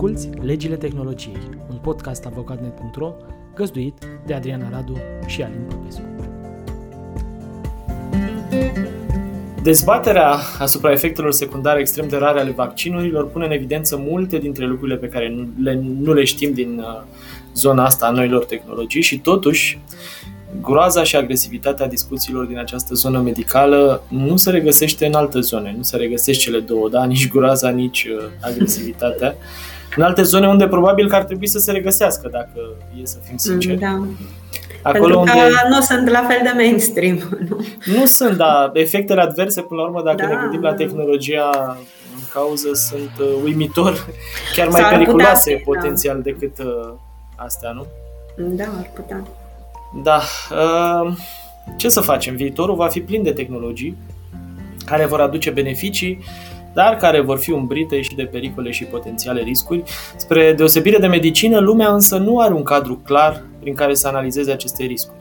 Asculți Legile Tehnologiei, un podcast avocatnet.ro găzduit de Adriana Radu și Alin Popescu. Dezbaterea asupra efectelor secundare extrem de rare ale vaccinurilor pune în evidență multe dintre lucrurile pe care nu le, nu le știm din uh, zona asta a noilor tehnologii și totuși groaza și agresivitatea discuțiilor din această zonă medicală nu se regăsește în alte zone, nu se regăsește cele două, da? nici groaza, nici uh, agresivitatea. În alte zone unde probabil că ar trebui să se regăsească, dacă e să fim sinceri. Da. Acolo Pentru că unde... nu sunt la fel de mainstream. Nu, nu sunt, dar efectele adverse, până la urmă, dacă da, ne gândim la tehnologia în cauză, sunt uh, uimitor, chiar mai S-ar periculoase putea, potențial da. decât uh, astea, nu? Da, ar putea. Da. Uh, ce să facem? Viitorul va fi plin de tehnologii care vor aduce beneficii, dar care vor fi umbrite și de pericole și potențiale riscuri. Spre deosebire de medicină, lumea însă nu are un cadru clar prin care să analizeze aceste riscuri.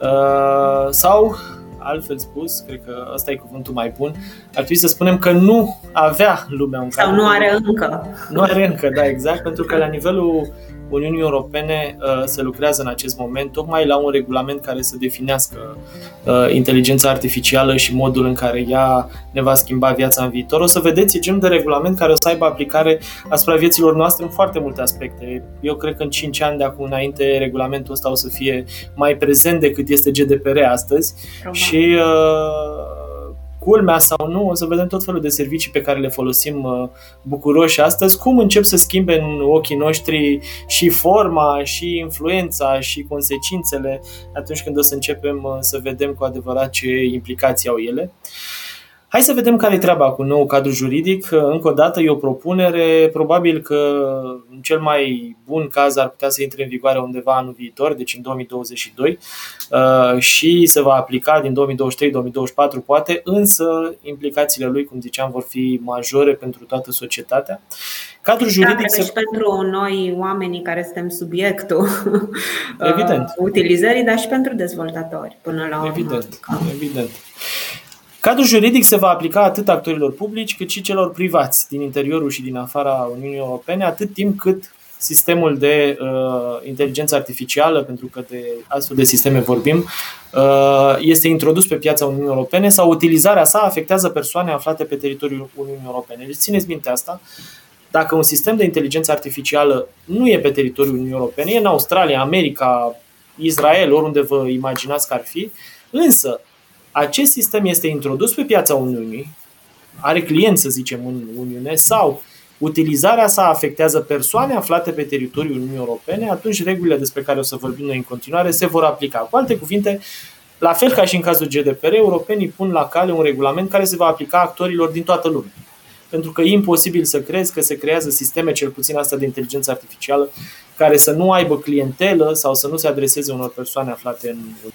Uh, sau, altfel spus, cred că ăsta e cuvântul mai bun, ar trebui să spunem că nu avea lumea un cadru. Sau nu are încă. Nu are încă, da, exact, pentru că la nivelul Uniunii Europene uh, se lucrează în acest moment tocmai la un regulament care să definească uh, inteligența artificială și modul în care ea ne va schimba viața în viitor. O să vedeți, e genul de regulament care o să aibă aplicare asupra vieților noastre în foarte multe aspecte. Eu cred că în 5 ani de acum înainte regulamentul ăsta o să fie mai prezent decât este GDPR astăzi Probabil. și uh, culmea sau nu, o să vedem tot felul de servicii pe care le folosim uh, bucuroși astăzi, cum încep să schimbe în ochii noștri și forma, și influența, și consecințele atunci când o să începem uh, să vedem cu adevărat ce implicații au ele. Hai să vedem care e treaba cu nou cadru juridic. Încă o dată e o propunere, probabil că în cel mai bun caz ar putea să intre în vigoare undeva anul viitor, deci în 2022 uh, și se va aplica din 2023-2024 poate, însă implicațiile lui, cum ziceam, vor fi majore pentru toată societatea. Cadrul juridic da, se... și pentru noi oamenii care suntem subiectul Evident. Uh, utilizării, dar și pentru dezvoltatori până la urmă. Evident, evident. Cadrul juridic se va aplica atât actorilor publici cât și celor privați din interiorul și din afara Uniunii Europene, atât timp cât sistemul de uh, inteligență artificială, pentru că de astfel de sisteme vorbim, uh, este introdus pe piața Uniunii Europene sau utilizarea sa afectează persoane aflate pe teritoriul Uniunii Europene. Deci țineți minte asta. Dacă un sistem de inteligență artificială nu e pe teritoriul Uniunii Europene, e în Australia, America, Israel, oriunde vă imaginați că ar fi, însă acest sistem este introdus pe piața Uniunii, are clienți, să zicem, în Uniune, sau utilizarea sa afectează persoane aflate pe teritoriul Uniunii Europene, atunci regulile despre care o să vorbim noi în continuare se vor aplica. Cu alte cuvinte, la fel ca și în cazul GDPR, europenii pun la cale un regulament care se va aplica actorilor din toată lumea. Pentru că e imposibil să crezi că se creează sisteme, cel puțin asta de inteligență artificială, care să nu aibă clientelă sau să nu se adreseze unor persoane aflate în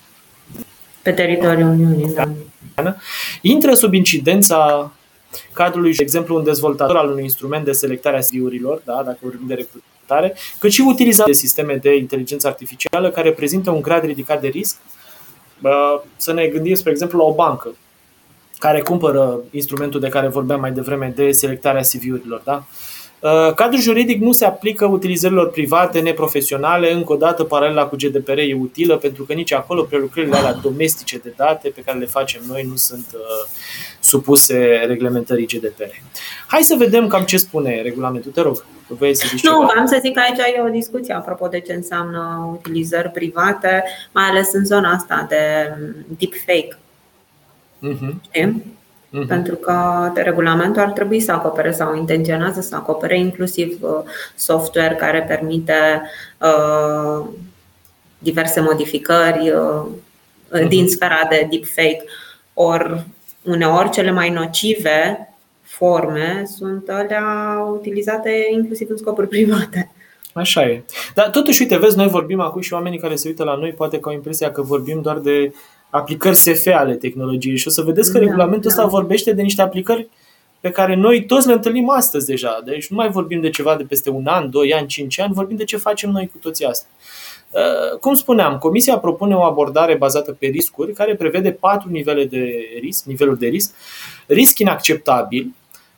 pe teritoriul Uniunii. Da. Intră sub incidența cadrului, de exemplu, un dezvoltator al unui instrument de selectare a CV-urilor, da, dacă vorbim de recrutare, cât și utilizarea de sisteme de inteligență artificială care prezintă un grad ridicat de risc. Să ne gândim, spre exemplu, la o bancă care cumpără instrumentul de care vorbeam mai devreme de selectarea CV-urilor. Da? Uh, cadrul juridic nu se aplică utilizărilor private, neprofesionale, încă o dată paralela cu GDPR e utilă pentru că nici acolo prelucrările alea domestice de date pe care le facem noi nu sunt uh, supuse reglementării GDPR. Hai să vedem cam ce spune regulamentul, te rog. Vrei să zici nu, ceva? am să zic că aici e o discuție apropo de ce înseamnă utilizări private, mai ales în zona asta de deepfake. Uh-huh. Știi? Uh-huh. pentru că regulamentul ar trebui să acopere sau intenționează să acopere inclusiv uh, software care permite uh, diverse modificări uh, uh-huh. din sfera de deepfake. Ori uneori cele mai nocive forme sunt alea utilizate inclusiv în scopuri private. Așa e. Dar totuși, uite, vezi, noi vorbim acum și oamenii care se uită la noi poate că au impresia că vorbim doar de aplicări SF ale tehnologiei și o să vedeți că da, regulamentul ăsta da. vorbește de niște aplicări pe care noi toți le întâlnim astăzi deja. Deci nu mai vorbim de ceva de peste un an, doi ani, cinci ani, vorbim de ce facem noi cu toții asta. Uh, cum spuneam, Comisia propune o abordare bazată pe riscuri care prevede patru nivele de risc, niveluri de risc. Risc inacceptabil,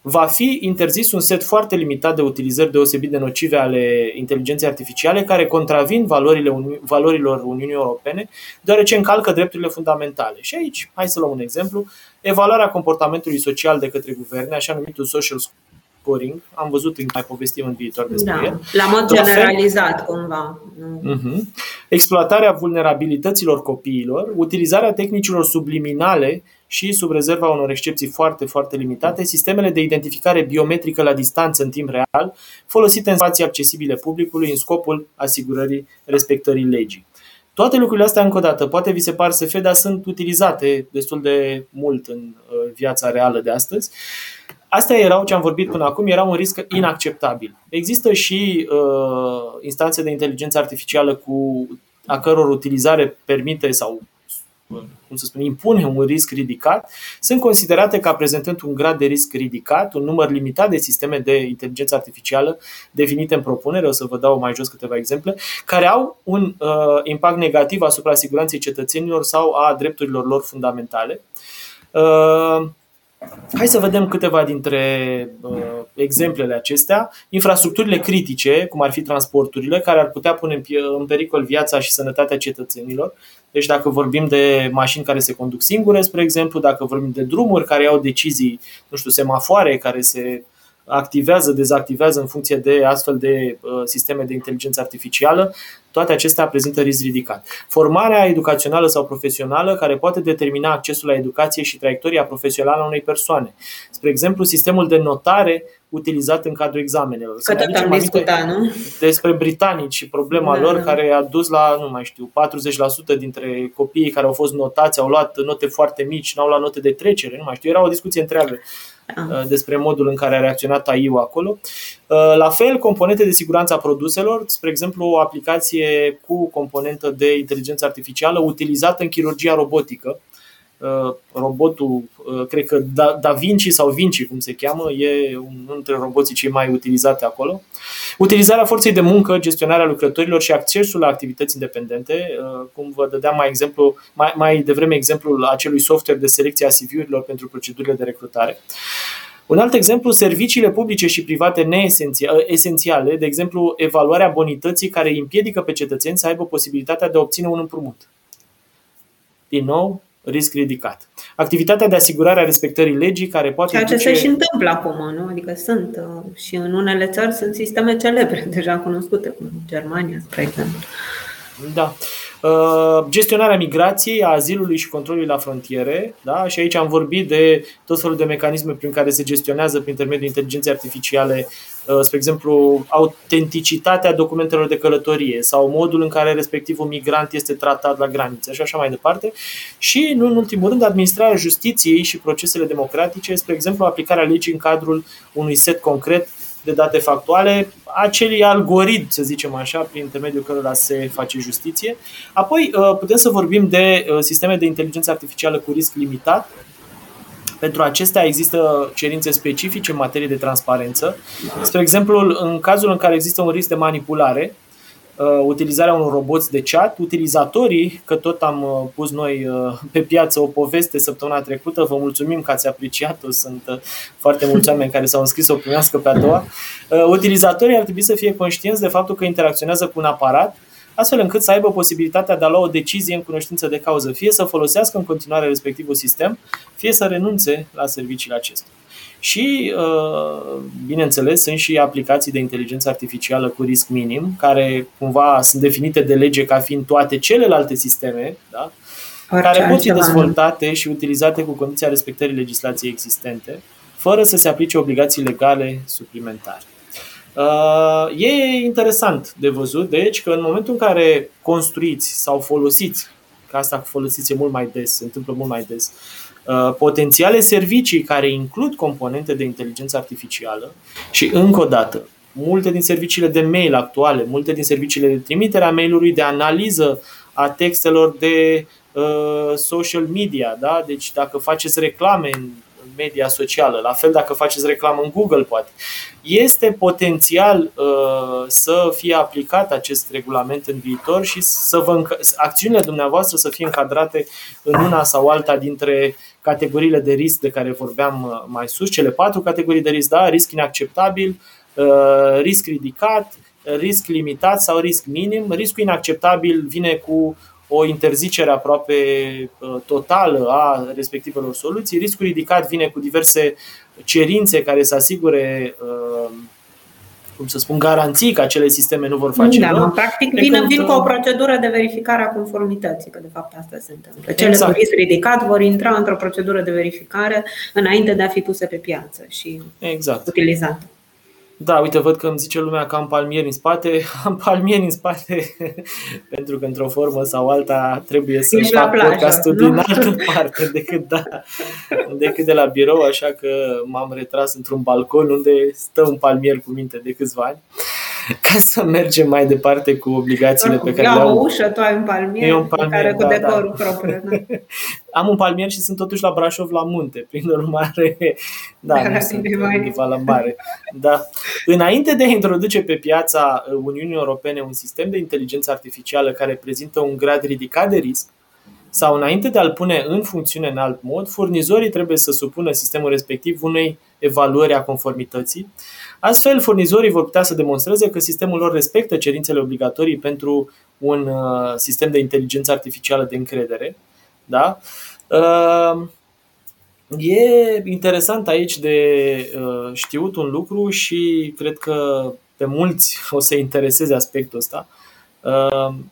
va fi interzis un set foarte limitat de utilizări deosebit de nocive ale inteligenței artificiale care contravin valorile, valorilor Uniunii Europene, deoarece încalcă drepturile fundamentale. Și aici, hai să luăm un exemplu, evaluarea comportamentului social de către guverne, așa numitul social scoring. Am văzut, mai povestim în viitor despre da, el. La mod generalizat, fel, cumva. Uh-huh. Exploatarea vulnerabilităților copiilor, utilizarea tehnicilor subliminale și, sub rezerva unor excepții foarte, foarte limitate, sistemele de identificare biometrică la distanță în timp real, folosite în spații accesibile publicului în scopul asigurării respectării legii. Toate lucrurile astea, încă o dată, poate vi se par SF, dar sunt utilizate destul de mult în uh, viața reală de astăzi. Astea erau, ce am vorbit până acum, era un risc inacceptabil. Există și uh, instanțe de inteligență artificială cu a căror utilizare permite sau cum să spun, impune un risc ridicat, sunt considerate ca prezentând un grad de risc ridicat, un număr limitat de sisteme de inteligență artificială definite în propunere, o să vă dau mai jos câteva exemple, care au un uh, impact negativ asupra siguranței cetățenilor sau a drepturilor lor fundamentale. Uh, Hai să vedem câteva dintre uh, exemplele acestea. Infrastructurile critice, cum ar fi transporturile, care ar putea pune în pericol viața și sănătatea cetățenilor. Deci dacă vorbim de mașini care se conduc singure, spre exemplu, dacă vorbim de drumuri care au decizii, nu știu, semafoare care se activează, dezactivează în funcție de astfel de uh, sisteme de inteligență artificială, toate acestea prezintă risc ridicat. Formarea educațională sau profesională care poate determina accesul la educație și traiectoria profesională a unei persoane. Spre exemplu, sistemul de notare utilizat în cadrul examenelor. Că tot am discutat, nu? Despre britanici și problema da, lor da. care a dus la, nu mai știu, 40% dintre copiii care au fost notați au luat note foarte mici, n-au luat note de trecere, nu mai știu. Era o discuție întreagă da. Uh, despre modul în care a reacționat AI-ul acolo. Uh, la fel, componente de siguranță a produselor, spre exemplu, o aplicație cu componentă de inteligență artificială utilizată în chirurgia robotică, Uh, robotul, uh, cred că da, da Vinci sau Vinci, cum se cheamă, e unul dintre roboții cei mai utilizate acolo. Utilizarea forței de muncă, gestionarea lucrătorilor și accesul la activități independente, uh, cum vă dădeam mai, exemplu, mai, mai devreme exemplul acelui software de selecție a CV-urilor pentru procedurile de recrutare. Un alt exemplu, serviciile publice și private neesențiale, de exemplu, evaluarea bonității care împiedică pe cetățeni să aibă posibilitatea de a obține un împrumut. Din nou, risc ridicat. Activitatea de asigurare a respectării legii care poate Ceea ce duce... se și întâmplă acum, nu? Adică sunt uh, și în unele țări sunt sisteme celebre deja cunoscute, cum Germania, spre exemplu. Da. Uh, gestionarea migrației, a azilului și controlului la frontiere. Da? Și aici am vorbit de tot felul de mecanisme prin care se gestionează prin intermediul inteligenței artificiale, uh, spre exemplu, autenticitatea documentelor de călătorie sau modul în care respectivul migrant este tratat la graniță și așa mai departe. Și, nu în ultimul rând, administrarea justiției și procesele democratice, spre exemplu, aplicarea legii în cadrul unui set concret de date factuale, acelui algoritm, să zicem așa, prin intermediul cărora se face justiție. Apoi uh, putem să vorbim de uh, sisteme de inteligență artificială cu risc limitat. Pentru acestea există cerințe specifice în materie de transparență. Spre exemplu, în cazul în care există un risc de manipulare, Uh, utilizarea unor roboți de chat. Utilizatorii, că tot am uh, pus noi uh, pe piață o poveste săptămâna trecută, vă mulțumim că ați apreciat-o, sunt foarte mulți oameni care s-au înscris să o primească pe a doua. Utilizatorii ar trebui să fie conștienți de faptul că interacționează cu un aparat astfel încât să aibă posibilitatea de a lua o decizie în cunoștință de cauză, fie să folosească în continuare respectivul sistem, fie să renunțe la serviciile acestea. Și, uh, bineînțeles, sunt și aplicații de inteligență artificială cu risc minim, care cumva sunt definite de lege ca fiind toate celelalte sisteme, da? care pot fi dezvoltate și utilizate cu condiția respectării legislației existente, fără să se aplice obligații legale suplimentare. Uh, e interesant de văzut, deci, că în momentul în care construiți sau folosiți, că asta cu folosiți e mult mai des, se întâmplă mult mai des, Uh, potențiale servicii care includ componente de inteligență artificială și încă o dată, multe din serviciile de mail actuale, multe din serviciile de trimitere a mailului, de analiză a textelor de uh, social media, da? deci dacă faceți reclame în în media socială. La fel dacă faceți reclamă în Google, poate. Este potențial uh, să fie aplicat acest regulament în viitor și să vă acțiunile dumneavoastră să fie încadrate în una sau alta dintre categoriile de risc de care vorbeam uh, mai sus, cele patru categorii de risc, da, risc inacceptabil, uh, risc ridicat, risc limitat sau risc minim. Riscul inacceptabil vine cu o interzicere aproape uh, totală a respectivelor soluții. Riscul ridicat vine cu diverse cerințe care să asigure uh, cum să spun, garanții că acele sisteme nu vor face da, rău. Practic vin, vin cu o procedură de verificare a conformității, că de fapt asta se întâmplă. Cele exact. cu risc ridicat vor intra într-o procedură de verificare înainte de a fi puse pe piață și exact. utilizate. Da, uite, văd că îmi zice lumea că am palmieri în spate. Am palmieri în spate pentru că într-o formă sau alta trebuie să Ești fac podcastul din altă parte decât, da, decât de la birou, așa că m-am retras într-un balcon unde stă un palmier cu minte de câțiva ani. ca să mergem mai departe cu obligațiile pe care le au. o ușă, tu ai un palmier, un palmier care da, cu decorul da. propriu. Da. Am un palmier și sunt totuși la Brașov la munte, prin urmare, da, da nu sunt undeva la mare. Da. Înainte de a introduce pe piața Uniunii Europene un sistem de inteligență artificială care prezintă un grad ridicat de risc, sau înainte de a-l pune în funcțiune în alt mod, furnizorii trebuie să supună sistemul respectiv unei evaluări a conformității, Astfel, furnizorii vor putea să demonstreze că sistemul lor respectă cerințele obligatorii pentru un uh, sistem de inteligență artificială de încredere. Da? Uh, e interesant aici de uh, știut un lucru și cred că pe mulți o să intereseze aspectul ăsta.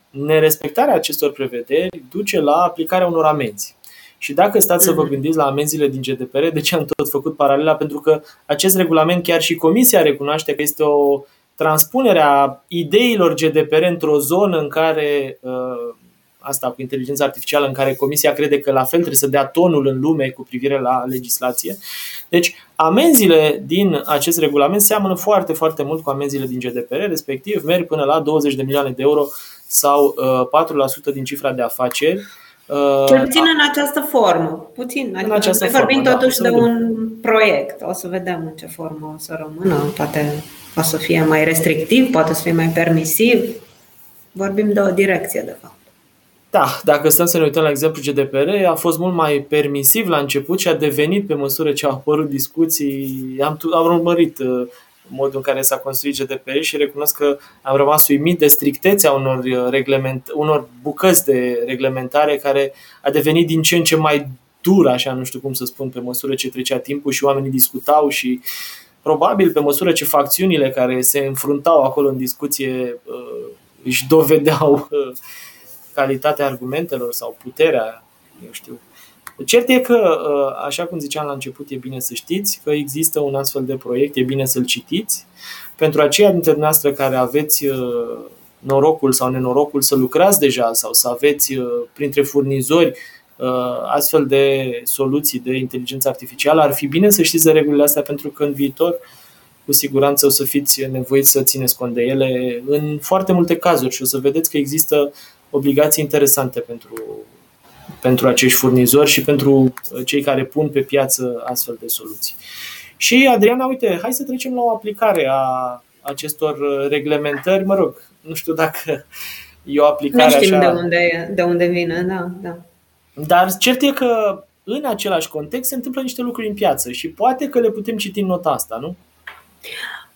Nerespectarea acestor prevederi duce la aplicarea unor amenzi. Și dacă stați să vă mhm. gândiți la amenziile din GDPR, de ce am tot făcut paralela? Pentru că acest regulament, chiar și Comisia recunoaște că este o transpunere a ideilor GDPR într-o zonă în care uh, asta cu inteligența artificială, în care Comisia crede că la fel trebuie să dea tonul în lume cu privire la legislație. Deci, amenziile din acest regulament seamănă foarte, foarte mult cu amenziile din GDPR, respectiv merg până la 20 de milioane de euro sau uh, 4% din cifra de afaceri Uh, Cel puțin în această formă. Puțin. Adică în această vorbim formă, da, totuși da, de un proiect. O să vedem în ce formă o să rămână. Poate o să fie mai restrictiv, poate să fie mai permisiv. Vorbim de o direcție, de fapt. Da, dacă stăm să ne uităm la exemplu GDPR, a fost mult mai permisiv la început și a devenit pe măsură ce au apărut discuții. Am, am urmărit uh, modul în care s-a construit GDPR și recunosc că am rămas uimit de strictețea unor, uh, reglement, unor bucăți de reglementare care a devenit din ce în ce mai dură, așa nu știu cum să spun, pe măsură ce trecea timpul și oamenii discutau și probabil pe măsură ce facțiunile care se înfruntau acolo în discuție uh, își dovedeau uh, calitatea argumentelor sau puterea, eu știu, Cert e că, uh, așa cum ziceam la început, e bine să știți că există un astfel de proiect, e bine să-l citiți. Pentru aceia dintre noastre care aveți uh, norocul sau nenorocul să lucrați deja sau să aveți uh, printre furnizori astfel de soluții de inteligență artificială, ar fi bine să știți de regulile astea pentru că în viitor cu siguranță o să fiți nevoiți să țineți cont de ele în foarte multe cazuri și o să vedeți că există obligații interesante pentru pentru acești furnizori și pentru uh, cei care pun pe piață astfel de soluții. Și, Adriana, uite, hai să trecem la o aplicare a acestor uh, reglementări. Mă rog, nu știu dacă e o aplicare Nu știm așa... de unde, de unde vine, da, da. Dar cert e că în același context se întâmplă niște lucruri în piață și poate că le putem citi în nota asta, nu?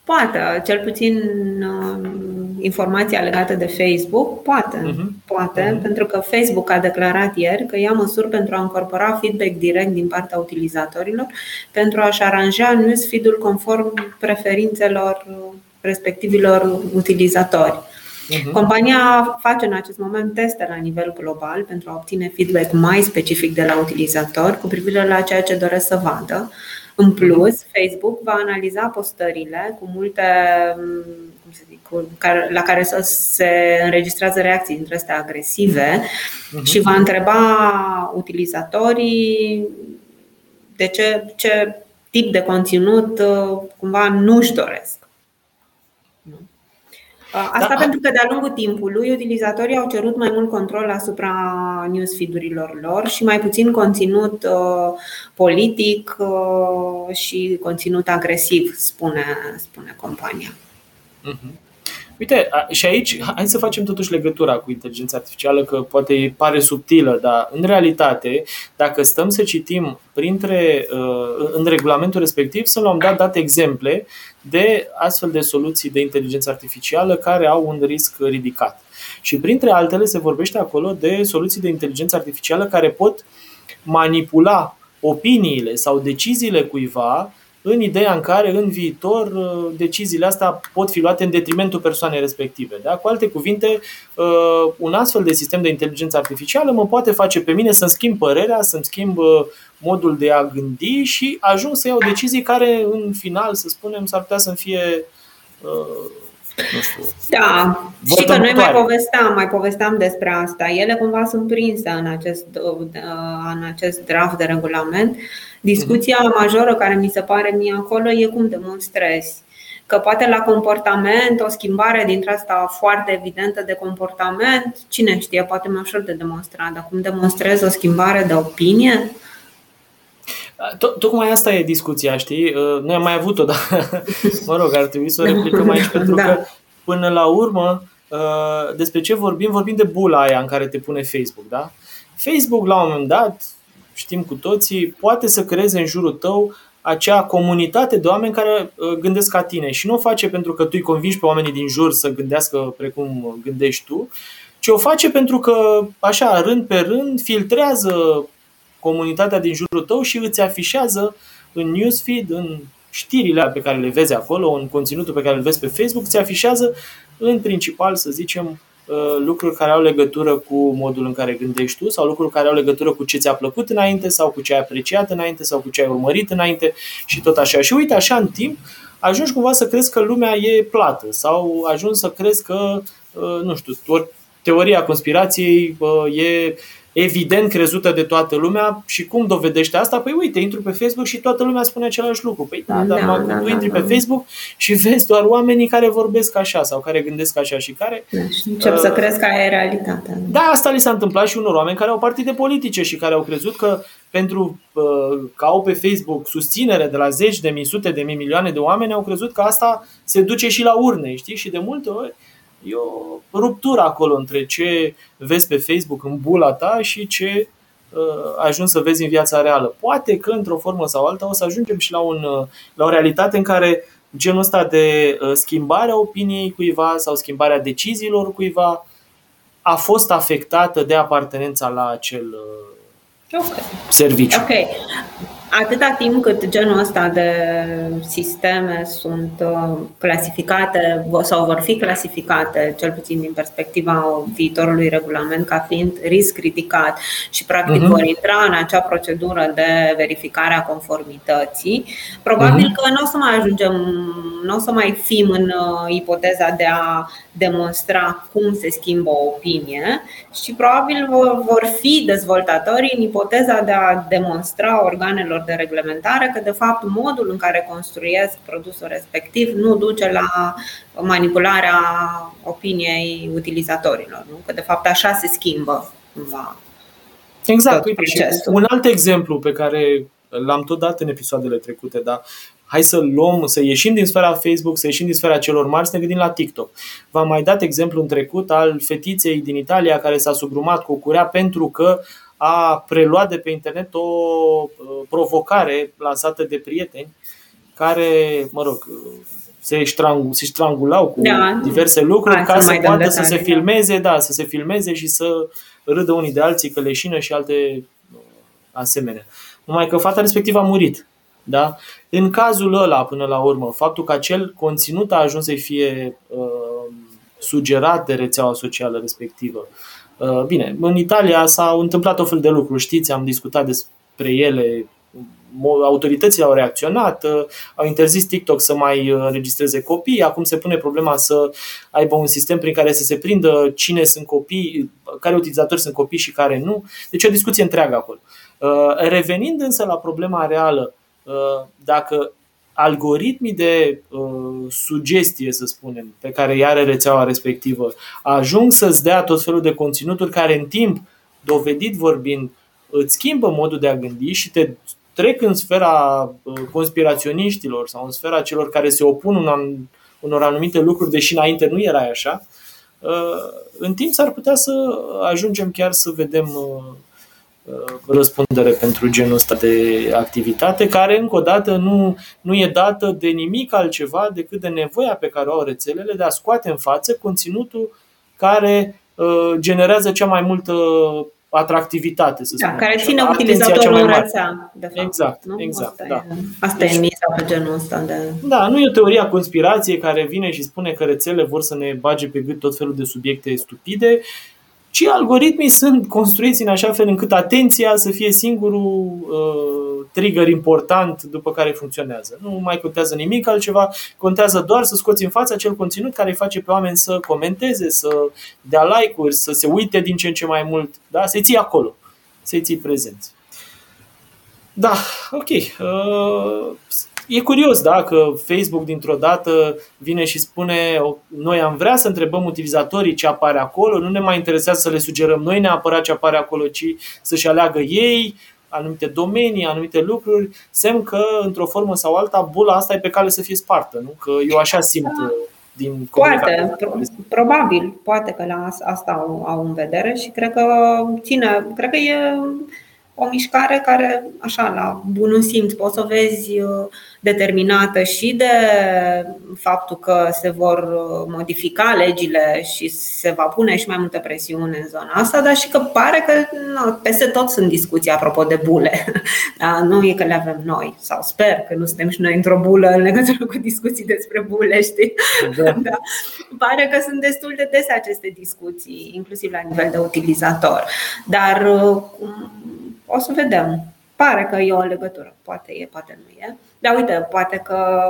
Poate, cel puțin uh, informația legată de Facebook, poate, uh-huh. poate, uh-huh. pentru că Facebook a declarat ieri că ia măsuri pentru a incorpora feedback direct din partea utilizatorilor pentru a-și aranja newsfeed-ul conform preferințelor respectivilor utilizatori. Uh-huh. Compania face în acest moment teste la nivel global pentru a obține feedback mai specific de la utilizator cu privire la ceea ce doresc să vadă în plus, Facebook va analiza postările cu multe cum să zic, la care să se înregistrează reacții dintre astea agresive uh-huh. și va întreba utilizatorii de ce, ce tip de conținut uh, cumva nu-și doresc. Asta da. pentru că de-a lungul timpului utilizatorii au cerut mai mult control asupra newsfeed-urilor lor și mai puțin conținut uh, politic uh, și conținut agresiv, spune, spune compania. Uh-huh. Uite, și aici hai să facem totuși legătura cu inteligența artificială, că poate pare subtilă, dar în realitate, dacă stăm să citim printre, uh, în regulamentul respectiv, să luăm dat date exemple de astfel de soluții de inteligență artificială care au un risc ridicat. Și printre altele se vorbește acolo de soluții de inteligență artificială care pot manipula opiniile sau deciziile cuiva în ideea în care în viitor uh, deciziile astea pot fi luate în detrimentul persoanei respective. Da? Cu alte cuvinte, uh, un astfel de sistem de inteligență artificială mă poate face pe mine să-mi schimb părerea, să-mi schimb uh, modul de a gândi și ajung să iau decizii care în final, să spunem, s-ar putea să fie nu știu, da, și că noi mai povesteam, mai povesteam despre asta. Ele cumva sunt prinse în acest, în acest draft de regulament. Discuția uh-huh. majoră care mi se pare mie acolo e cum demonstrezi că poate la comportament, o schimbare dintre asta foarte evidentă de comportament, cine știe, poate mai ușor de demonstrat, dar cum demonstrezi o schimbare de opinie? Tocmai asta e discuția, știi? Uh, noi am mai avut-o, dar mă rog, ar trebui să o replicăm aici pentru da. că până la urmă uh, despre ce vorbim? Vorbim de bula aia în care te pune Facebook, da? Facebook la un moment dat, știm cu toții, poate să creeze în jurul tău acea comunitate de oameni care uh, gândesc ca tine și nu o face pentru că tu îi convingi pe oamenii din jur să gândească precum gândești tu, ci o face pentru că, așa, rând pe rând, filtrează comunitatea din jurul tău și îți afișează în newsfeed, în știrile pe care le vezi acolo, în conținutul pe care îl vezi pe Facebook, îți afișează în principal, să zicem, uh, lucruri care au legătură cu modul în care gândești tu sau lucruri care au legătură cu ce ți-a plăcut înainte sau cu ce ai apreciat înainte sau cu ce ai urmărit înainte și tot așa. Și uite, așa în timp, ajungi cumva să crezi că lumea e plată sau ajungi să crezi că, uh, nu știu, teoria conspirației uh, e evident crezută de toată lumea și cum dovedește asta? Păi uite, intru pe Facebook și toată lumea spune același lucru. Păi da, dar da, da, tu da, intri da, pe da. Facebook și vezi doar oamenii care vorbesc așa sau care gândesc așa și care... Da, și încep uh, să crezi că aia e realitatea. Da, asta li s-a întâmplat și unor oameni care au partide politice și care au crezut că pentru uh, că au pe Facebook susținere de la zeci de mii, sute de mii, milioane de oameni, au crezut că asta se duce și la urne, știi? Și de multe ori e o ruptură acolo între ce vezi pe Facebook în bula ta și ce uh, ajungi să vezi în viața reală. Poate că într-o formă sau alta o să ajungem și la, un, uh, la o realitate în care genul ăsta de uh, schimbare a opiniei cuiva sau schimbarea deciziilor cuiva a fost afectată de apartenența la acel okay. serviciu. Okay. Atâta timp cât genul ăsta de sisteme sunt uh, clasificate sau vor fi clasificate, cel puțin din perspectiva viitorului regulament, ca fiind risc ridicat și practic uh-huh. vor intra în acea procedură de verificare a conformității, probabil uh-huh. că nu o să mai ajungem, nu o să mai fim în uh, ipoteza de a demonstra cum se schimbă o opinie și probabil vor fi dezvoltatorii în ipoteza de a demonstra organelor de reglementare că de fapt modul în care construiesc produsul respectiv nu duce la manipularea opiniei utilizatorilor, nu? că de fapt așa se schimbă cumva. Exact, uite, și un alt exemplu pe care l-am tot dat în episoadele trecute, dar hai să luăm, să ieșim din sfera Facebook, să ieșim din sfera celor mari, să ne gândim la TikTok. V-am mai dat exemplu în trecut al fetiței din Italia care s-a sugrumat cu o curea pentru că a preluat de pe internet o uh, provocare lansată de prieteni care, mă rog, se, strangul, se strangulau cu da. diverse lucruri Hai, ca să, să poată să se da. filmeze, da, să se filmeze și să râdă unii de alții că leșină și alte uh, asemenea. Numai că fata respectivă a murit. Da? În cazul ăla, până la urmă, faptul că acel conținut a ajuns să fie uh, sugerat de rețeaua socială respectivă. Uh, bine, în Italia s-au întâmplat o fel de lucruri, știți, am discutat despre ele, autoritățile au reacționat, uh, au interzis TikTok să mai uh, înregistreze copii, acum se pune problema să aibă un sistem prin care să se prindă cine sunt copii, care utilizatori sunt copii și care nu. Deci o discuție întreagă acolo. Revenind însă la problema reală, dacă algoritmii de uh, sugestie, să spunem, pe care îi are rețeaua respectivă, ajung să-ți dea tot felul de conținuturi care în timp, dovedit vorbind, îți schimbă modul de a gândi și te trec în sfera uh, conspiraționiștilor sau în sfera celor care se opun unor anumite lucruri, deși înainte nu era așa, uh, în timp s-ar putea să ajungem chiar să vedem uh, răspundere pentru genul ăsta de activitate, care încă o dată nu, nu e dată de nimic altceva decât de nevoia pe care o au rețelele de a scoate în față conținutul care generează cea mai multă atractivitate, să da, care ține utilizatorul în rețea, de fapt. Exact, nu? exact. Asta, da. e, asta deci, e miza pe genul ăsta de... Da, nu e o teorie a conspirației care vine și spune că rețele vor să ne bage pe gât tot felul de subiecte stupide, ci algoritmii sunt construiți în așa fel încât atenția să fie singurul uh, trigger important după care funcționează. Nu mai contează nimic altceva, contează doar să scoți în față acel conținut care îi face pe oameni să comenteze, să dea like-uri, să se uite din ce în ce mai mult, da? să-i ții acolo, să-i ții prezenți. Da, ok. Uh, e curios, da, că Facebook dintr-o dată vine și spune noi am vrea să întrebăm utilizatorii ce apare acolo, nu ne mai interesează să le sugerăm noi neapărat ce apare acolo, ci să-și aleagă ei anumite domenii, anumite lucruri, semn că, într-o formă sau alta, bula asta e pe cale să fie spartă, nu? Că eu așa simt uh, din Poate, probabil, poate că la asta au, au în vedere și cred că ține, cred că e o mișcare care, așa, la bunul simț, poți să o vezi uh, determinată și de faptul că se vor uh, modifica legile și se va pune și mai multă presiune în zona asta, dar și că pare că nu, peste tot sunt discuții apropo de bule. Da, nu e că le avem noi, sau sper că nu suntem și noi într-o bulă în legătură cu discuții despre bule, știi? Da. Da. Pare că sunt destul de dese aceste discuții, inclusiv la nivel de utilizator. Dar uh, o să vedem. Pare că e o legătură. Poate e, poate nu e. Dar uite, poate că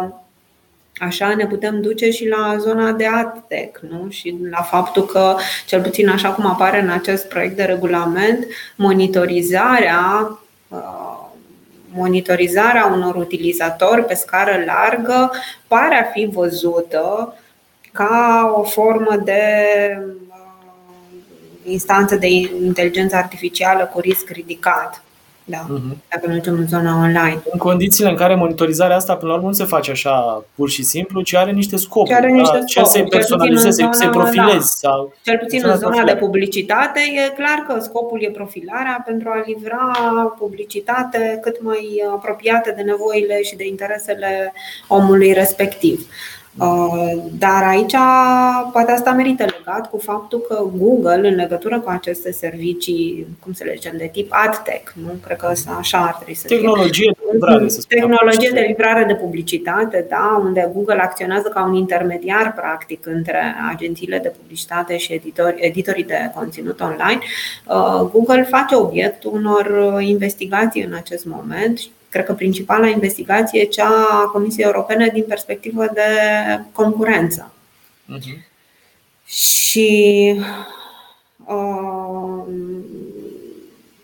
Așa ne putem duce și la zona de AdTech nu? și la faptul că, cel puțin așa cum apare în acest proiect de regulament, monitorizarea uh, monitorizarea unor utilizatori pe scară largă pare a fi văzută ca o formă de instanță de inteligență artificială cu risc ridicat. Da, uh-huh. dacă mergem în zona online. În condițiile în care monitorizarea asta, până la urmă, nu se face așa pur și simplu, ci are niște scopuri. are niște da? scopuri. să-i personalizezi, să-i profilezi. Da. Sau Cel puțin în zona de publicitate, e clar că scopul e profilarea pentru a livra publicitate cât mai apropiată de nevoile și de interesele omului respectiv. Uh, dar aici poate asta merită legat cu faptul că Google, în legătură cu aceste servicii, cum să le zicem, de tip AdTech, nu? Cred că așa ar trebui să Tehnologie de livrare, să Tehnologie de livrare de publicitate, da, unde Google acționează ca un intermediar, practic, între agențiile de publicitate și editori, editorii de conținut online. Uh, Google face obiectul unor investigații în acest moment Cred că principala investigație e cea a Comisiei Europene din perspectivă de concurență. Uh-huh. Și uh,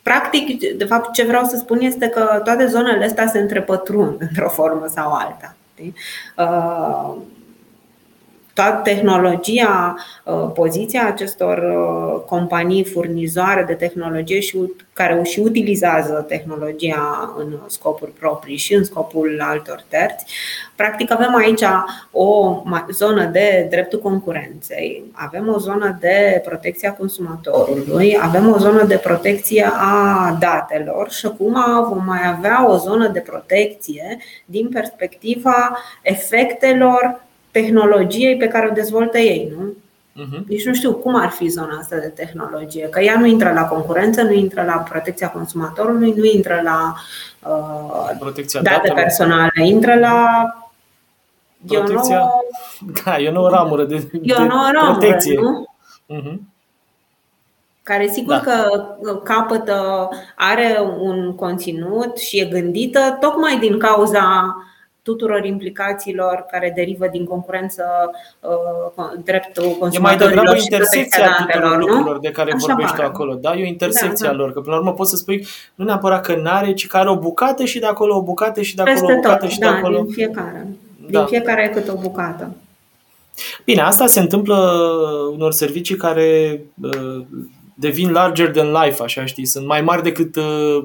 Practic, de fapt, ce vreau să spun este că toate zonele astea se întrepătrund într-o formă sau alta. Uh, toată tehnologia, uh, poziția acestor uh, companii furnizoare de tehnologie și care și utilizează tehnologia în scopuri proprii și în scopul altor terți. Practic avem aici o zonă de dreptul concurenței, avem o zonă de protecție a consumatorului, avem o zonă de protecție a datelor și acum vom mai avea o zonă de protecție din perspectiva efectelor tehnologiei pe care o dezvoltă ei, nu? Uh-huh. Deci nu știu cum ar fi zona asta de tehnologie, că ea nu intră la concurență, nu intră la protecția consumatorului, nu intră la uh, protecția date datelor. personale, intră la protecția. Eu nu... Da, e o nouă ramură de, e o nouă ramură, protecție. Nu? Uh-huh. Care sigur da. că capătă, are un conținut și e gândită tocmai din cauza tuturor implicațiilor care derivă din concurență uh, dreptul consumatorilor e mai degrabă intersecția tuturor lucrurilor de care Așa vorbești pare. acolo. Da? E o intersecție da, da. lor. Că până la urmă poți să spui nu neapărat că n-are, ci că are o bucată și de acolo o bucată și de acolo Peste o bucată tot, și de da, acolo. Din fiecare. Da. Din fiecare câte o bucată. Bine, asta se întâmplă unor servicii care uh, devin larger than life, așa știi, sunt mai mari decât uh,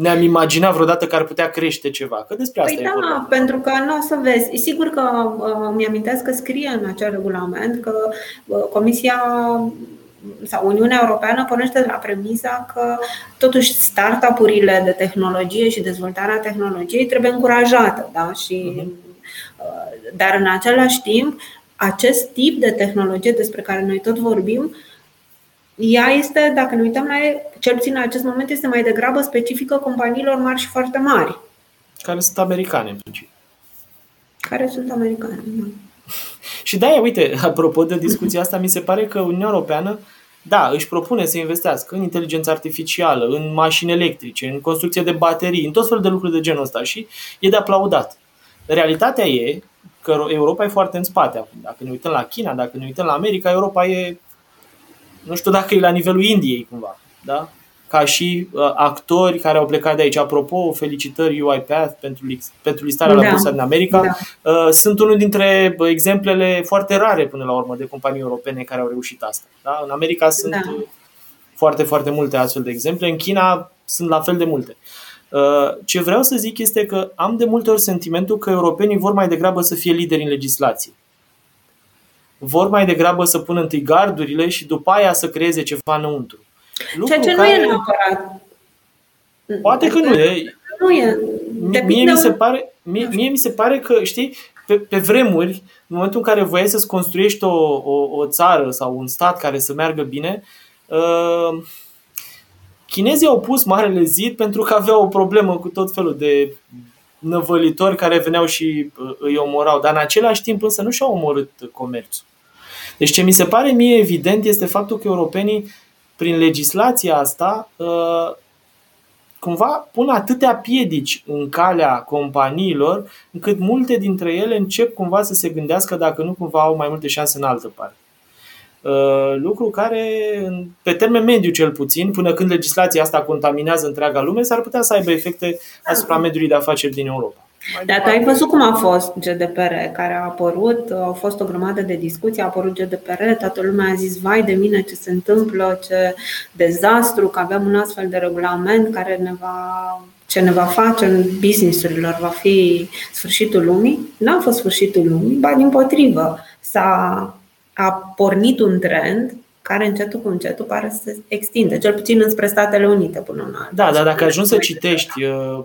ne-am imaginat vreodată că ar putea crește ceva. Că despre asta păi e da, vorba. pentru că nu o să vezi. Sigur că uh, mi-amintesc că scrie în acel regulament că uh, Comisia sau Uniunea Europeană pornește de la premisa că totuși startup-urile de tehnologie și dezvoltarea tehnologiei trebuie încurajată. Da? Și, uh-huh. Dar în același timp, acest tip de tehnologie despre care noi tot vorbim, ea este, dacă ne uităm la ea, cel puțin în acest moment, este mai degrabă specifică companiilor mari și foarte mari. Care sunt americane, în principiu. Care sunt americane, da. Și da, uite, apropo de discuția asta, mi se pare că Uniunea Europeană, da, își propune să investească în inteligență artificială, în mașini electrice, în construcție de baterii, în tot felul de lucruri de genul ăsta și e de aplaudat. Realitatea e că Europa e foarte în spate acum. Dacă ne uităm la China, dacă ne uităm la America, Europa e, nu știu dacă e la nivelul Indiei cumva, da? ca și uh, actori care au plecat de aici. Apropo, felicitări UiPath pentru, pentru listarea da. la bursa din America. Da. Uh, sunt unul dintre exemplele foarte rare până la urmă de companii europene care au reușit asta. Da? În America sunt da. foarte, foarte multe astfel de exemple. În China sunt la fel de multe. Uh, ce vreau să zic este că am de multe ori sentimentul că europenii vor mai degrabă să fie lideri în legislație. Vor mai degrabă să pună întâi gardurile și după aia să creeze ceva înăuntru. Lucru Ceea ce care... nu e neapărat. Poate că nu e. Nu e. mie, mi se pare, mie, mie mi se pare că, știi, pe, pe vremuri, în momentul în care voiai să-ți construiești o, o, o țară sau un stat care să meargă bine, uh, chinezii au pus marele zid pentru că aveau o problemă cu tot felul de năvălitori care veneau și uh, îi omorau, dar în același timp însă nu și-au omorât comerțul. Deci ce mi se pare mie evident este faptul că europenii prin legislația asta, uh, cumva pun atâtea piedici în calea companiilor, încât multe dintre ele încep cumva să se gândească dacă nu cumva au mai multe șanse în altă parte. Uh, lucru care, pe termen mediu cel puțin, până când legislația asta contaminează întreaga lume, s-ar putea să aibă efecte asupra mediului de afaceri din Europa. Dar tu ai văzut cum a fost GDPR care a apărut, a fost o grămadă de discuții, a apărut GDPR, toată lumea a zis, vai de mine ce se întâmplă, ce dezastru, că avem un astfel de regulament care ne va ce ne va face în businessurilor va fi sfârșitul lumii. N-a fost sfârșitul lumii, ba din potrivă. S-a a pornit un trend care încetul cu încetul pare să se extinde, cel puțin înspre Statele Unite până în altă. Da, dar dacă ajungi să citești uh,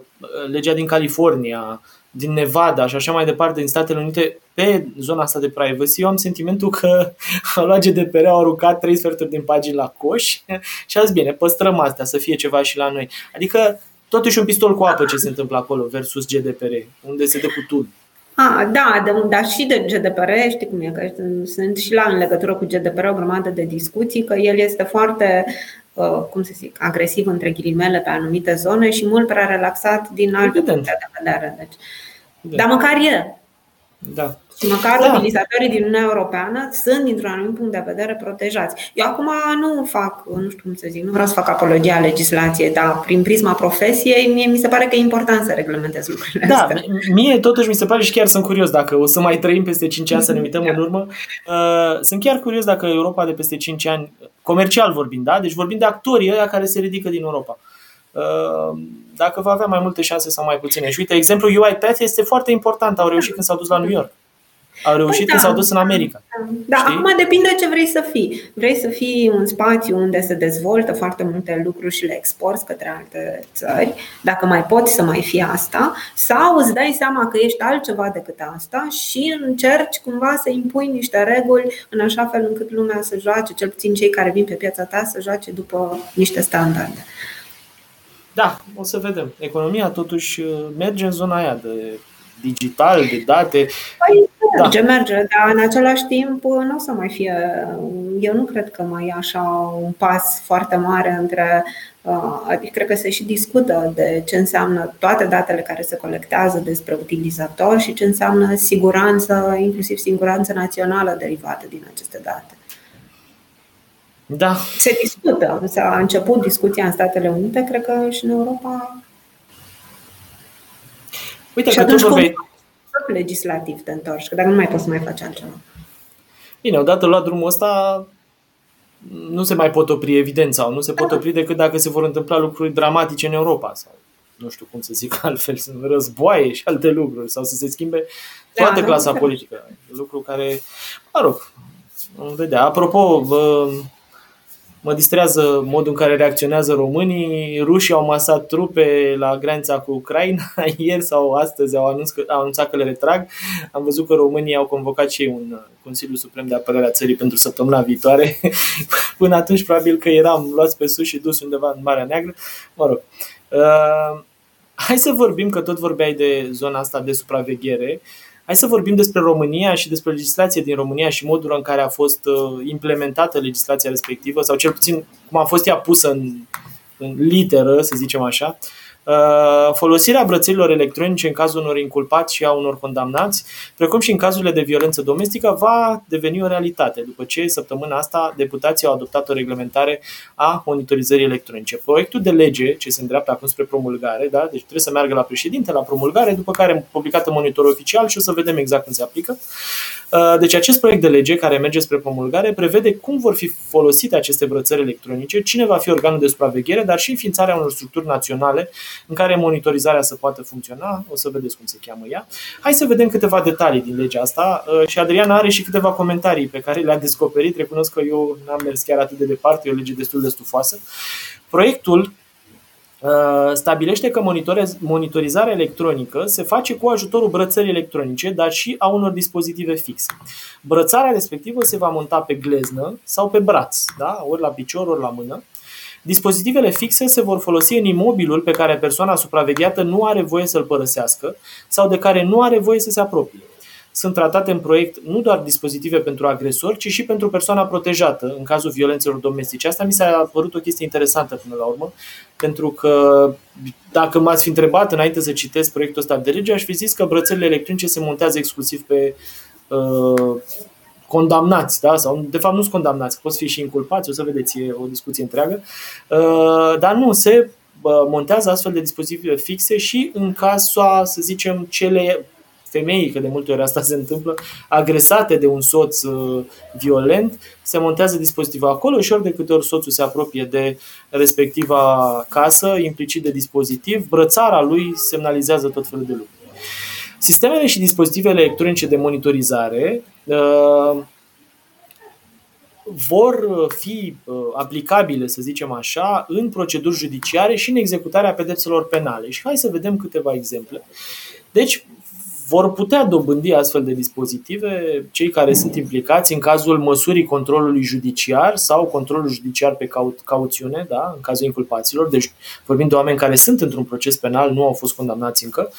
legea din California, din Nevada și așa mai departe din Statele Unite pe zona asta de privacy, eu am sentimentul că au luat GDPR, au aruncat trei sferturi din pagini la coș și azi bine, păstrăm astea, să fie ceva și la noi. Adică totuși un pistol cu apă ce se întâmplă acolo versus GDPR, unde se dă cu tun. Ah, da, de, dar și de GDPR, știi cum e, că sunt și la în legătură cu GDPR o grămadă de discuții, că el este foarte, uh, cum să zic, agresiv între ghilimele pe anumite zone și mult prea relaxat din alte puncte de vedere. Deci, dar măcar e. Da. Și măcar da. utilizatorii din Uniunea Europeană sunt, dintr-un anumit punct de vedere, protejați. Eu acum nu fac, nu știu cum să zic, nu vreau să fac apologia legislației, dar prin prisma profesiei, mie mi se pare că e important să reglementez lucrurile Da, astea. mie totuși mi se pare și chiar sunt curios dacă o să mai trăim peste 5 ani să ne uităm în urmă. Uh, sunt chiar curios dacă Europa de peste 5 ani, comercial vorbind, da? Deci vorbim de actorii ăia care se ridică din Europa uh, dacă va avea mai multe șanse sau mai puține. Și uite, exemplul UiPath este foarte important. Au reușit când s-au dus la New York. Au reușit păi da, când s-au dus în America. Da, Știi? acum depinde ce vrei să fii. Vrei să fii un spațiu unde se dezvoltă foarte multe lucruri și le exporți către alte țări, dacă mai poți să mai fii asta, sau îți dai seama că ești altceva decât asta și încerci cumva să impui niște reguli în așa fel încât lumea să joace, cel puțin cei care vin pe piața ta, să joace după niște standarde. Da, o să vedem. Economia totuși merge în zona aia de digital, de date. Păi Merge, da. merge, dar în același timp nu o să mai fie. Eu nu cred că mai e așa un pas foarte mare între. Adică cred că se și discută de ce înseamnă toate datele care se colectează despre utilizator și ce înseamnă siguranță, inclusiv siguranță națională derivată din aceste date. Da. Se discută. S-a început discuția în Statele Unite, cred că și în Europa. Uite și că tu vorbeai, legislativ te întorci, că dacă nu mai poți să mai faci altceva. Bine, odată luat drumul ăsta, nu se mai pot opri, evident, sau nu se pot da. opri decât dacă se vor întâmpla lucruri dramatice în Europa sau nu știu cum să zic altfel, războaie și alte lucruri sau să se schimbe da, toată da, clasa politică. Lucru care, mă rog, vom vedea. Apropo, Mă distrează modul în care reacționează românii. Rușii au masat trupe la granița cu Ucraina. Ieri sau astăzi au anunțat, au anunțat că le retrag. Am văzut că românii au convocat și un uh, Consiliu Suprem de Apărare a țării pentru săptămâna viitoare. Până atunci probabil că eram luați pe sus și dus undeva în Marea Neagră. Mă rog. Uh, hai să vorbim, că tot vorbeai de zona asta de supraveghere. Uh, Hai să vorbim despre România și despre legislație din România și modul în care a fost uh, implementată legislația respectivă, sau cel puțin cum a fost ea pusă în, în literă, să zicem așa. Uh, folosirea brățărilor electronice în cazul unor inculpați și a unor condamnați, precum și în cazurile de violență domestică, va deveni o realitate după ce săptămâna asta deputații au adoptat o reglementare a monitorizării electronice. Proiectul de lege ce se îndreaptă acum spre promulgare, da? deci trebuie să meargă la președinte, la promulgare, după care publicată monitor oficial și o să vedem exact cum se aplică. Uh, deci acest proiect de lege care merge spre promulgare prevede cum vor fi folosite aceste brățări electronice, cine va fi organul de supraveghere, dar și înființarea unor structuri naționale în care monitorizarea să poată funcționa. O să vedeți cum se cheamă ea. Hai să vedem câteva detalii din legea asta uh, și Adriana are și câteva comentarii pe care le-a descoperit. Recunosc că eu n-am mers chiar atât de departe, e o lege destul de stufoasă. Proiectul uh, stabilește că monitorizarea electronică se face cu ajutorul brățării electronice, dar și a unor dispozitive fixe. Brățarea respectivă se va monta pe gleznă sau pe braț, da? ori la picior, ori la mână, Dispozitivele fixe se vor folosi în imobilul pe care persoana supravegheată nu are voie să-l părăsească sau de care nu are voie să se apropie. Sunt tratate în proiect nu doar dispozitive pentru agresori, ci și pentru persoana protejată în cazul violențelor domestice. Asta mi s-a părut o chestie interesantă până la urmă, pentru că dacă m-ați fi întrebat înainte să citesc proiectul ăsta de lege, aș fi zis că brățările electronice se montează exclusiv pe uh, condamnați, da? sau de fapt nu sunt condamnați, pot fi și inculpați, o să vedeți, e o discuție întreagă, uh, dar nu, se montează astfel de dispozitive fixe și în cazul, să zicem, cele femei, că de multe ori asta se întâmplă, agresate de un soț uh, violent, se montează dispozitivul acolo și ori de câte ori soțul se apropie de respectiva casă, implicit de dispozitiv, brățara lui semnalizează tot felul de lucruri. Sistemele și dispozitivele electronice de monitorizare uh, vor fi uh, aplicabile, să zicem așa, în proceduri judiciare și în executarea pedepselor penale. Și hai să vedem câteva exemple. Deci, vor putea dobândi astfel de dispozitive cei care sunt implicați în cazul măsurii controlului judiciar sau controlul judiciar pe cau- cauțiune, da, în cazul inculpaților, deci vorbim de oameni care sunt într-un proces penal, nu au fost condamnați încă.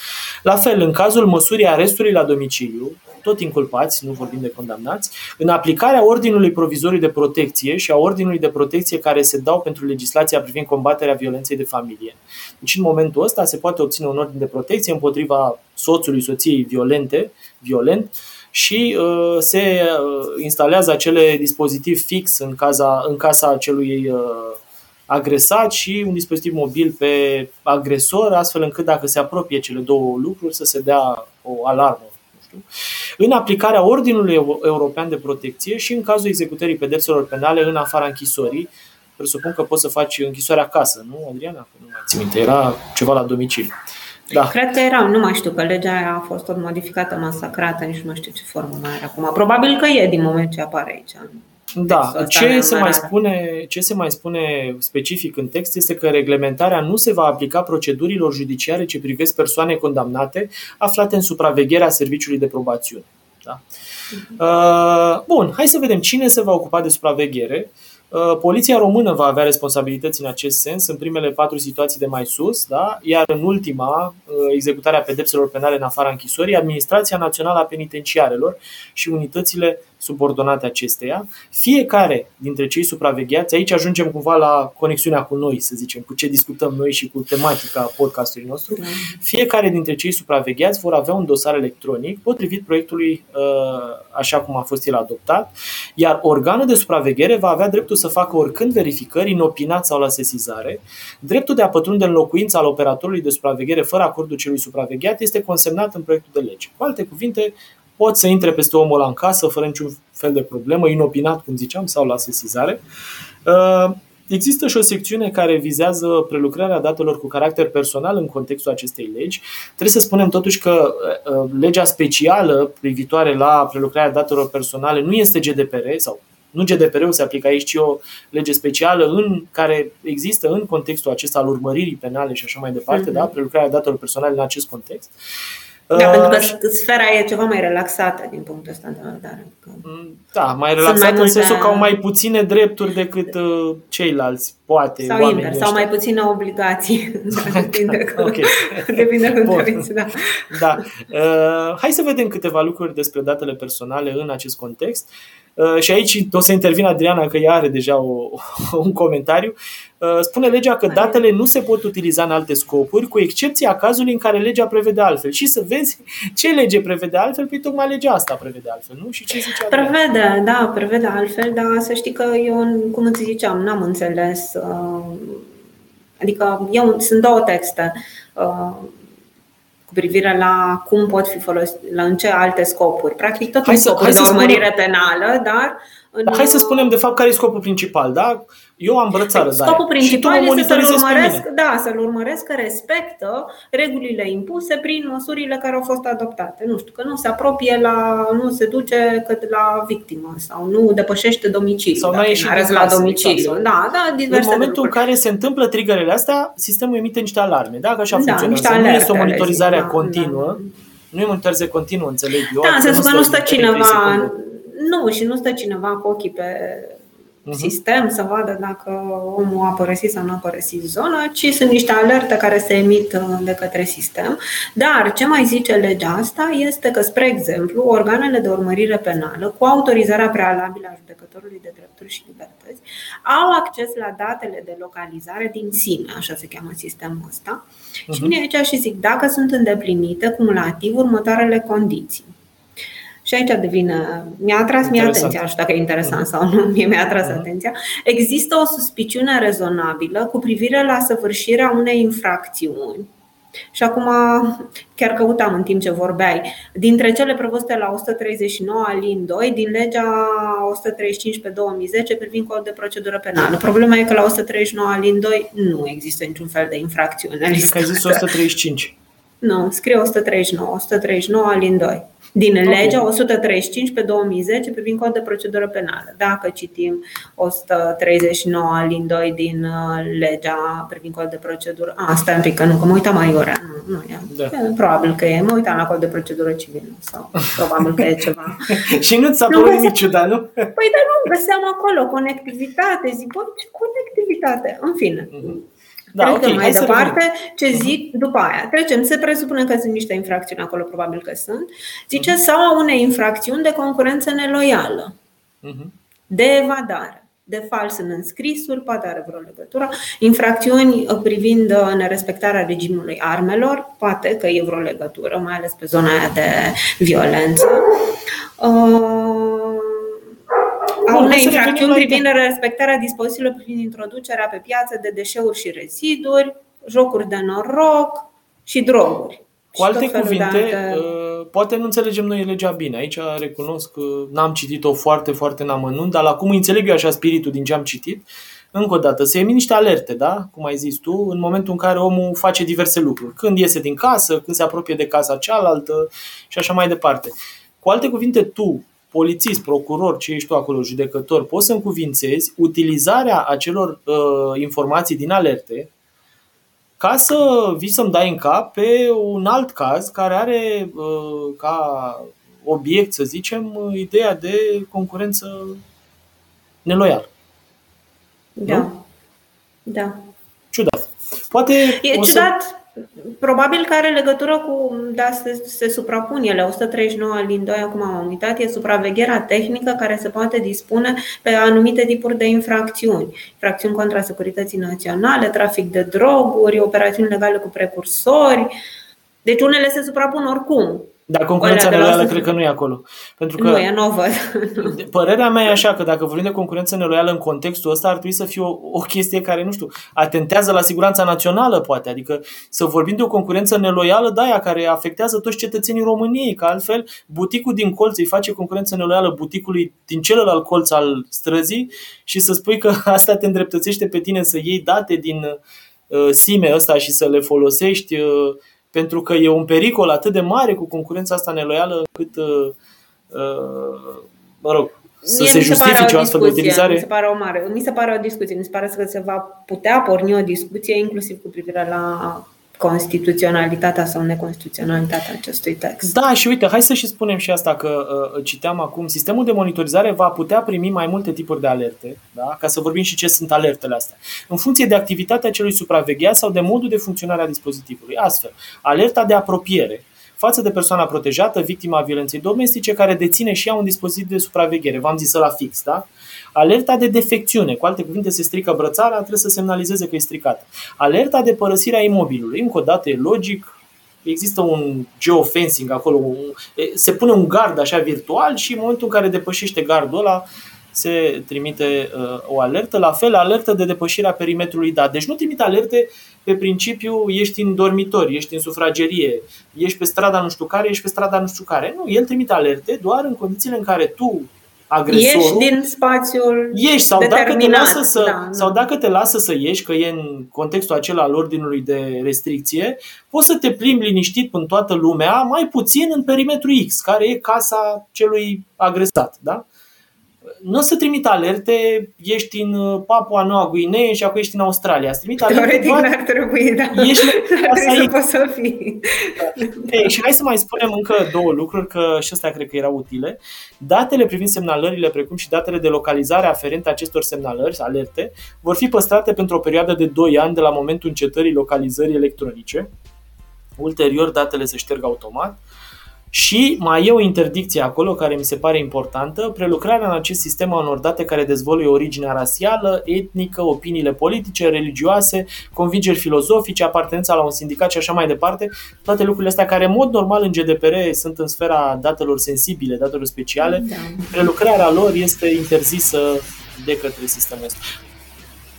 La fel, în cazul măsurii arestului la domiciliu, tot inculpați, nu vorbim de condamnați, în aplicarea ordinului provizoriu de protecție și a ordinului de protecție care se dau pentru legislația privind combaterea violenței de familie. Deci în momentul ăsta se poate obține un ordin de protecție împotriva soțului, soției violente, violent și uh, se uh, instalează acele dispozitiv fix în casa, în casa acelui uh, agresat și un dispozitiv mobil pe agresor, astfel încât dacă se apropie cele două lucruri să se dea o alarmă știu, în aplicarea Ordinului European de Protecție și în cazul executării pedepselor penale în afara închisorii. Presupun că poți să faci închisoare acasă, nu, Adriana? Nu mai țin minte, era ceva la domiciliu. Da. Cred că era, nu mai știu, că legea aia a fost tot modificată, masacrată, nici nu mai știu ce formă mai are acum. Probabil că e din moment ce apare aici. Da, ce se, mai spune, ce se mai spune specific în text este că reglementarea nu se va aplica procedurilor judiciare ce privesc persoane condamnate aflate în supravegherea serviciului de probațiune. Da? Uh, bun, hai să vedem cine se va ocupa de supraveghere. Uh, Poliția română va avea responsabilități în acest sens în primele patru situații de mai sus, da? iar în ultima, executarea pedepselor penale în afara închisorii, Administrația Națională a Penitenciarelor și unitățile subordonate acesteia. Fiecare dintre cei supravegheați, aici ajungem cumva la conexiunea cu noi, să zicem, cu ce discutăm noi și cu tematica podcastului nostru, da. fiecare dintre cei supravegheați vor avea un dosar electronic potrivit proiectului așa cum a fost el adoptat, iar organul de supraveghere va avea dreptul să facă oricând verificări, inopinat sau la sesizare. Dreptul de a pătrunde în locuința al operatorului de supraveghere fără acordul celui supravegheat este consemnat în proiectul de lege. Cu alte cuvinte, pot să intre peste omul ăla în casă fără niciun fel de problemă, inopinat, cum ziceam, sau la sesizare. Uh, există și o secțiune care vizează prelucrarea datelor cu caracter personal în contextul acestei legi. Trebuie să spunem totuși că uh, legea specială privitoare la prelucrarea datelor personale nu este GDPR sau nu GDPR-ul se aplică aici, ci o lege specială în care există în contextul acesta al urmăririi penale și așa mai departe, mm-hmm. da? prelucrarea datelor personale în acest context. Da, uh, pentru că sfera e ceva mai relaxată din punctul ăsta de vedere. Mm, da, mai relaxată mai în sensul că au mai puține drepturi decât uh, ceilalți, poate. Sau invers, sau mai puține obligații. depinde cu, okay. depinde cum da. da. Uh, hai să vedem câteva lucruri despre datele personale în acest context. Uh, și aici o să intervin Adriana, că ea are deja o, un comentariu. Uh, spune legea că datele nu se pot utiliza în alte scopuri, cu excepția cazului în care legea prevede altfel. Și să vezi ce lege prevede altfel, păi tocmai legea asta prevede altfel, nu? Și ce zice Adriana? Prevede, da, prevede altfel, dar să știi că eu, cum îți ziceam, n-am înțeles. Uh, adică eu sunt două texte cu privire la cum pot fi folosite, la în ce alte scopuri. Practic tot hai în scopuri de urmărire spunem, penală, dar... În... Dar hai să spunem de fapt care e scopul principal, da? Eu am brățară de Scopul principal este să-l urmăresc, da, să-l urmăresc că respectă regulile impuse prin măsurile care au fost adoptate. Nu știu, că nu se apropie la, nu se duce cât la victimă sau nu depășește domiciliul. Sau nu ieșit la domiciliu. Da, da, diverse În momentul lucruri. în care se întâmplă triggerele astea, sistemul emite niște alarme, da? Că așa da, funcționează. Nu este o monitorizare da, continuă. Da. Nu e monitorizare continuă, înțeleg eu. Da, în sensul că nu stă cineva, nu, și nu stă cineva cu ochii pe uh-huh. Sistem să vadă dacă omul a părăsit sau nu a părăsit zona, ci sunt niște alerte care se emit uh, de către sistem. Dar ce mai zice legea asta este că, spre exemplu, organele de urmărire penală, cu autorizarea prealabilă a judecătorului de drepturi și libertăți, au acces la datele de localizare din sine, așa se cheamă sistemul ăsta. Uh-huh. Și vine aici și zic, dacă sunt îndeplinite cumulativ următoarele condiții și aici devine, mi-a atras mie atenția, nu știu dacă e interesant sau nu, mie mi-a atras uh-huh. atenția. Există o suspiciune rezonabilă cu privire la săvârșirea unei infracțiuni. Și acum, chiar căutam în timp ce vorbeai, dintre cele prevăzute la 139 alin 2 din legea 135 pe 2010 privind cod de procedură penală. Problema e că la 139 alin 2 nu există niciun fel de infracțiune. Cred că ai zis 135. Nu, scrie 139, 139 alin 2 din legea 135 pe 2010 privind cod de procedură penală. Dacă citim 139 alin 2 din uh, legea privind cod de procedură. A, stai un pic, că nu, că mă uitam mai ora. Nu, nu e. Da. Probabil că e. Mă uitam la cod de procedură civilă sau probabil că e ceva. Și nu ți-a părut nimic ciudat, nu? Păi, dar nu, găseam acolo conectivitate. Zic, bă, ce conectivitate? În fine. Mm-hmm. Da, Trecem okay, mai departe. Ce mhm. zic uh-huh. după aia? Trecem. Se presupune că sunt niște infracțiuni acolo, probabil că sunt. Zice uh-huh. sau unei infracțiuni de concurență neloială, uh-huh. de evadare de fals în înscrisuri, poate are vreo legătură, infracțiuni privind nerespectarea regimului armelor, poate că e vreo legătură, mai ales pe zona aia de violență. Uh, a unei infracțiuni privind respectarea dispozițiilor privind introducerea pe piață de deșeuri și reziduri, jocuri de noroc și droguri. Cu alte cuvinte, alte... Uh, poate nu înțelegem noi legea bine. Aici recunosc că n-am citit-o foarte, foarte în amănunt, dar la cum înțeleg eu așa spiritul din ce am citit, încă o dată, se emit niște alerte, da? cum ai zis tu, în momentul în care omul face diverse lucruri. Când iese din casă, când se apropie de casa cealaltă și așa mai departe. Cu alte cuvinte, tu, polițist, procuror, ce ești tu acolo, judecător, poți să încuvințezi utilizarea acelor uh, informații din alerte ca să vii să-mi dai în cap pe un alt caz care are uh, ca obiect, să zicem, ideea de concurență neloială. Da. Nu? Da. Ciudat. Poate e ciudat, să... Probabil că are legătură cu, da, se, se suprapun ele, 139 din 2, acum am uitat, e supravegherea tehnică care se poate dispune pe anumite tipuri de infracțiuni. Infracțiuni contra securității naționale, trafic de droguri, operațiuni legale cu precursori. Deci unele se suprapun oricum. Dar concurența neloială cred că nu e acolo. Pentru că nu, e nouă. Părerea mea e așa că dacă vorbim de concurență neloială în contextul ăsta, ar trebui să fie o, o chestie care, nu știu, atentează la siguranța națională, poate. Adică să vorbim de o concurență neloială, da, aia care afectează toți cetățenii României, că altfel buticul din colț îi face concurență neloială buticului din celălalt colț al străzii și să spui că asta te îndreptățește pe tine să iei date din uh, SIME ăsta și să le folosești uh, pentru că e un pericol atât de mare cu concurența asta neloială încât, uh, uh, mă rog, să Mie se justifice o astfel de utilizare. Mi se pare o mare, mi se pare o discuție, mi se pare că se va putea porni o discuție inclusiv cu privire la constituționalitatea sau neconstituționalitatea acestui text. Da, și uite, hai să și spunem și asta că uh, citeam acum, sistemul de monitorizare va putea primi mai multe tipuri de alerte, da? ca să vorbim și ce sunt alertele astea, în funcție de activitatea celui supravegheat sau de modul de funcționare a dispozitivului. Astfel, alerta de apropiere față de persoana protejată, victima violenței domestice, care deține și ea un dispozitiv de supraveghere. V-am zis la fix, da? Alerta de defecțiune, cu alte cuvinte se strică brățara, trebuie să semnalizeze că e stricată. Alerta de părăsire a imobilului, încă o dată e logic, există un geofencing acolo, se pune un gard așa virtual și în momentul în care depășește gardul ăla, se trimite uh, o alertă. La fel, alertă de depășire a perimetrului dat. Deci nu trimite alerte pe principiu ești în dormitor, ești în sufragerie, ești pe strada nu știu care, ești pe strada nu știu care. Nu, el trimite alerte doar în condițiile în care tu agresorul. Ieși din spațiul ieși sau dacă te lasă să da, sau dacă te lasă să ieși, că e în contextul acela al ordinului de restricție, poți să te plimbi liniștit în toată lumea, mai puțin în perimetru X, care e casa celui agresat, da? Nu o să trimit alerte, ești în uh, Papua Noua Guinee și acum ești în Australia. Să trimit alerte Teoretic doar... n-ar trebui, da. Ești să poți să fii. Ei, și hai să mai spunem încă două lucruri, că și astea cred că erau utile. Datele privind semnalările, precum și datele de localizare aferente acestor semnalări, alerte, vor fi păstrate pentru o perioadă de 2 ani de la momentul încetării localizării electronice. Ulterior, datele se șterg automat. Și mai e o interdicție acolo care mi se pare importantă, prelucrarea în acest sistem a unor date care dezvăluie originea rasială, etnică, opiniile politice, religioase, convingeri filozofice, apartenența la un sindicat și așa mai departe, toate lucrurile astea care în mod normal în GDPR sunt în sfera datelor sensibile, datelor speciale, da. prelucrarea lor este interzisă de către sistemul ăsta.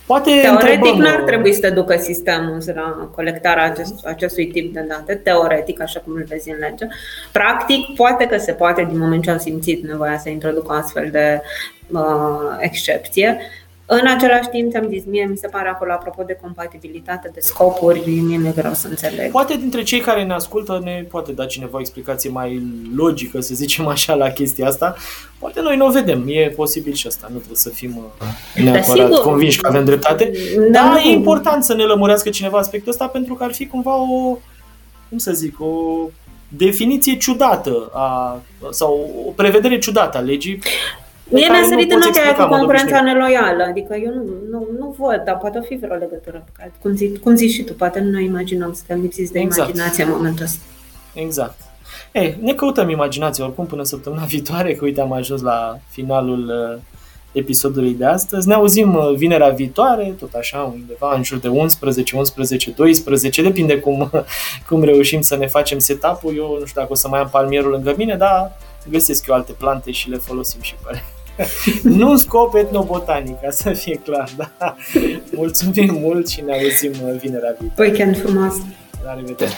Poate Teoretic n-ar uh, trebui să te ducă sistemul la colectarea acest, acestui tip de date, teoretic, așa cum îl vezi în lege. Practic, poate că se poate din moment ce au simțit nevoia să introducă o astfel de uh, excepție, în același timp, ți-am zis, mie mi se pare acolo, apropo de compatibilitate de scopuri, mie mi-e greu să înțeleg. Poate dintre cei care ne ascultă ne poate da cineva o explicație mai logică, să zicem așa, la chestia asta. Poate noi nu o vedem, e posibil și asta, nu trebuie să fim uh, neapărat da, convinși că avem dreptate. Da, dar e important să ne lămurească cineva aspectul ăsta pentru că ar fi cumva o, cum să zic, o definiție ciudată a, sau o prevedere ciudată a legii Mie mi-a sărit în ochii cu concurența neloială, adică eu nu, nu, nu văd, dar poate fi vreo legătură. Cum, zici, cum zici și tu, poate nu ne imaginăm, suntem lipsiți de exact. imaginație în momentul ăsta. Exact. Ei, ne căutăm imaginație oricum până săptămâna viitoare, că uite am ajuns la finalul uh, episodului de astăzi. Ne auzim uh, vinerea viitoare, tot așa, undeva în jur de 11, 11, 12, depinde cum, cum reușim să ne facem setup-ul. Eu nu știu dacă o să mai am palmierul lângă mine, dar găsesc eu alte plante și le folosim și pe nu în scop etnobotanic, ca să fie clar, da. Mulțumim mult și ne auzim vinerea viitoare. Weekend frumos! La revedere!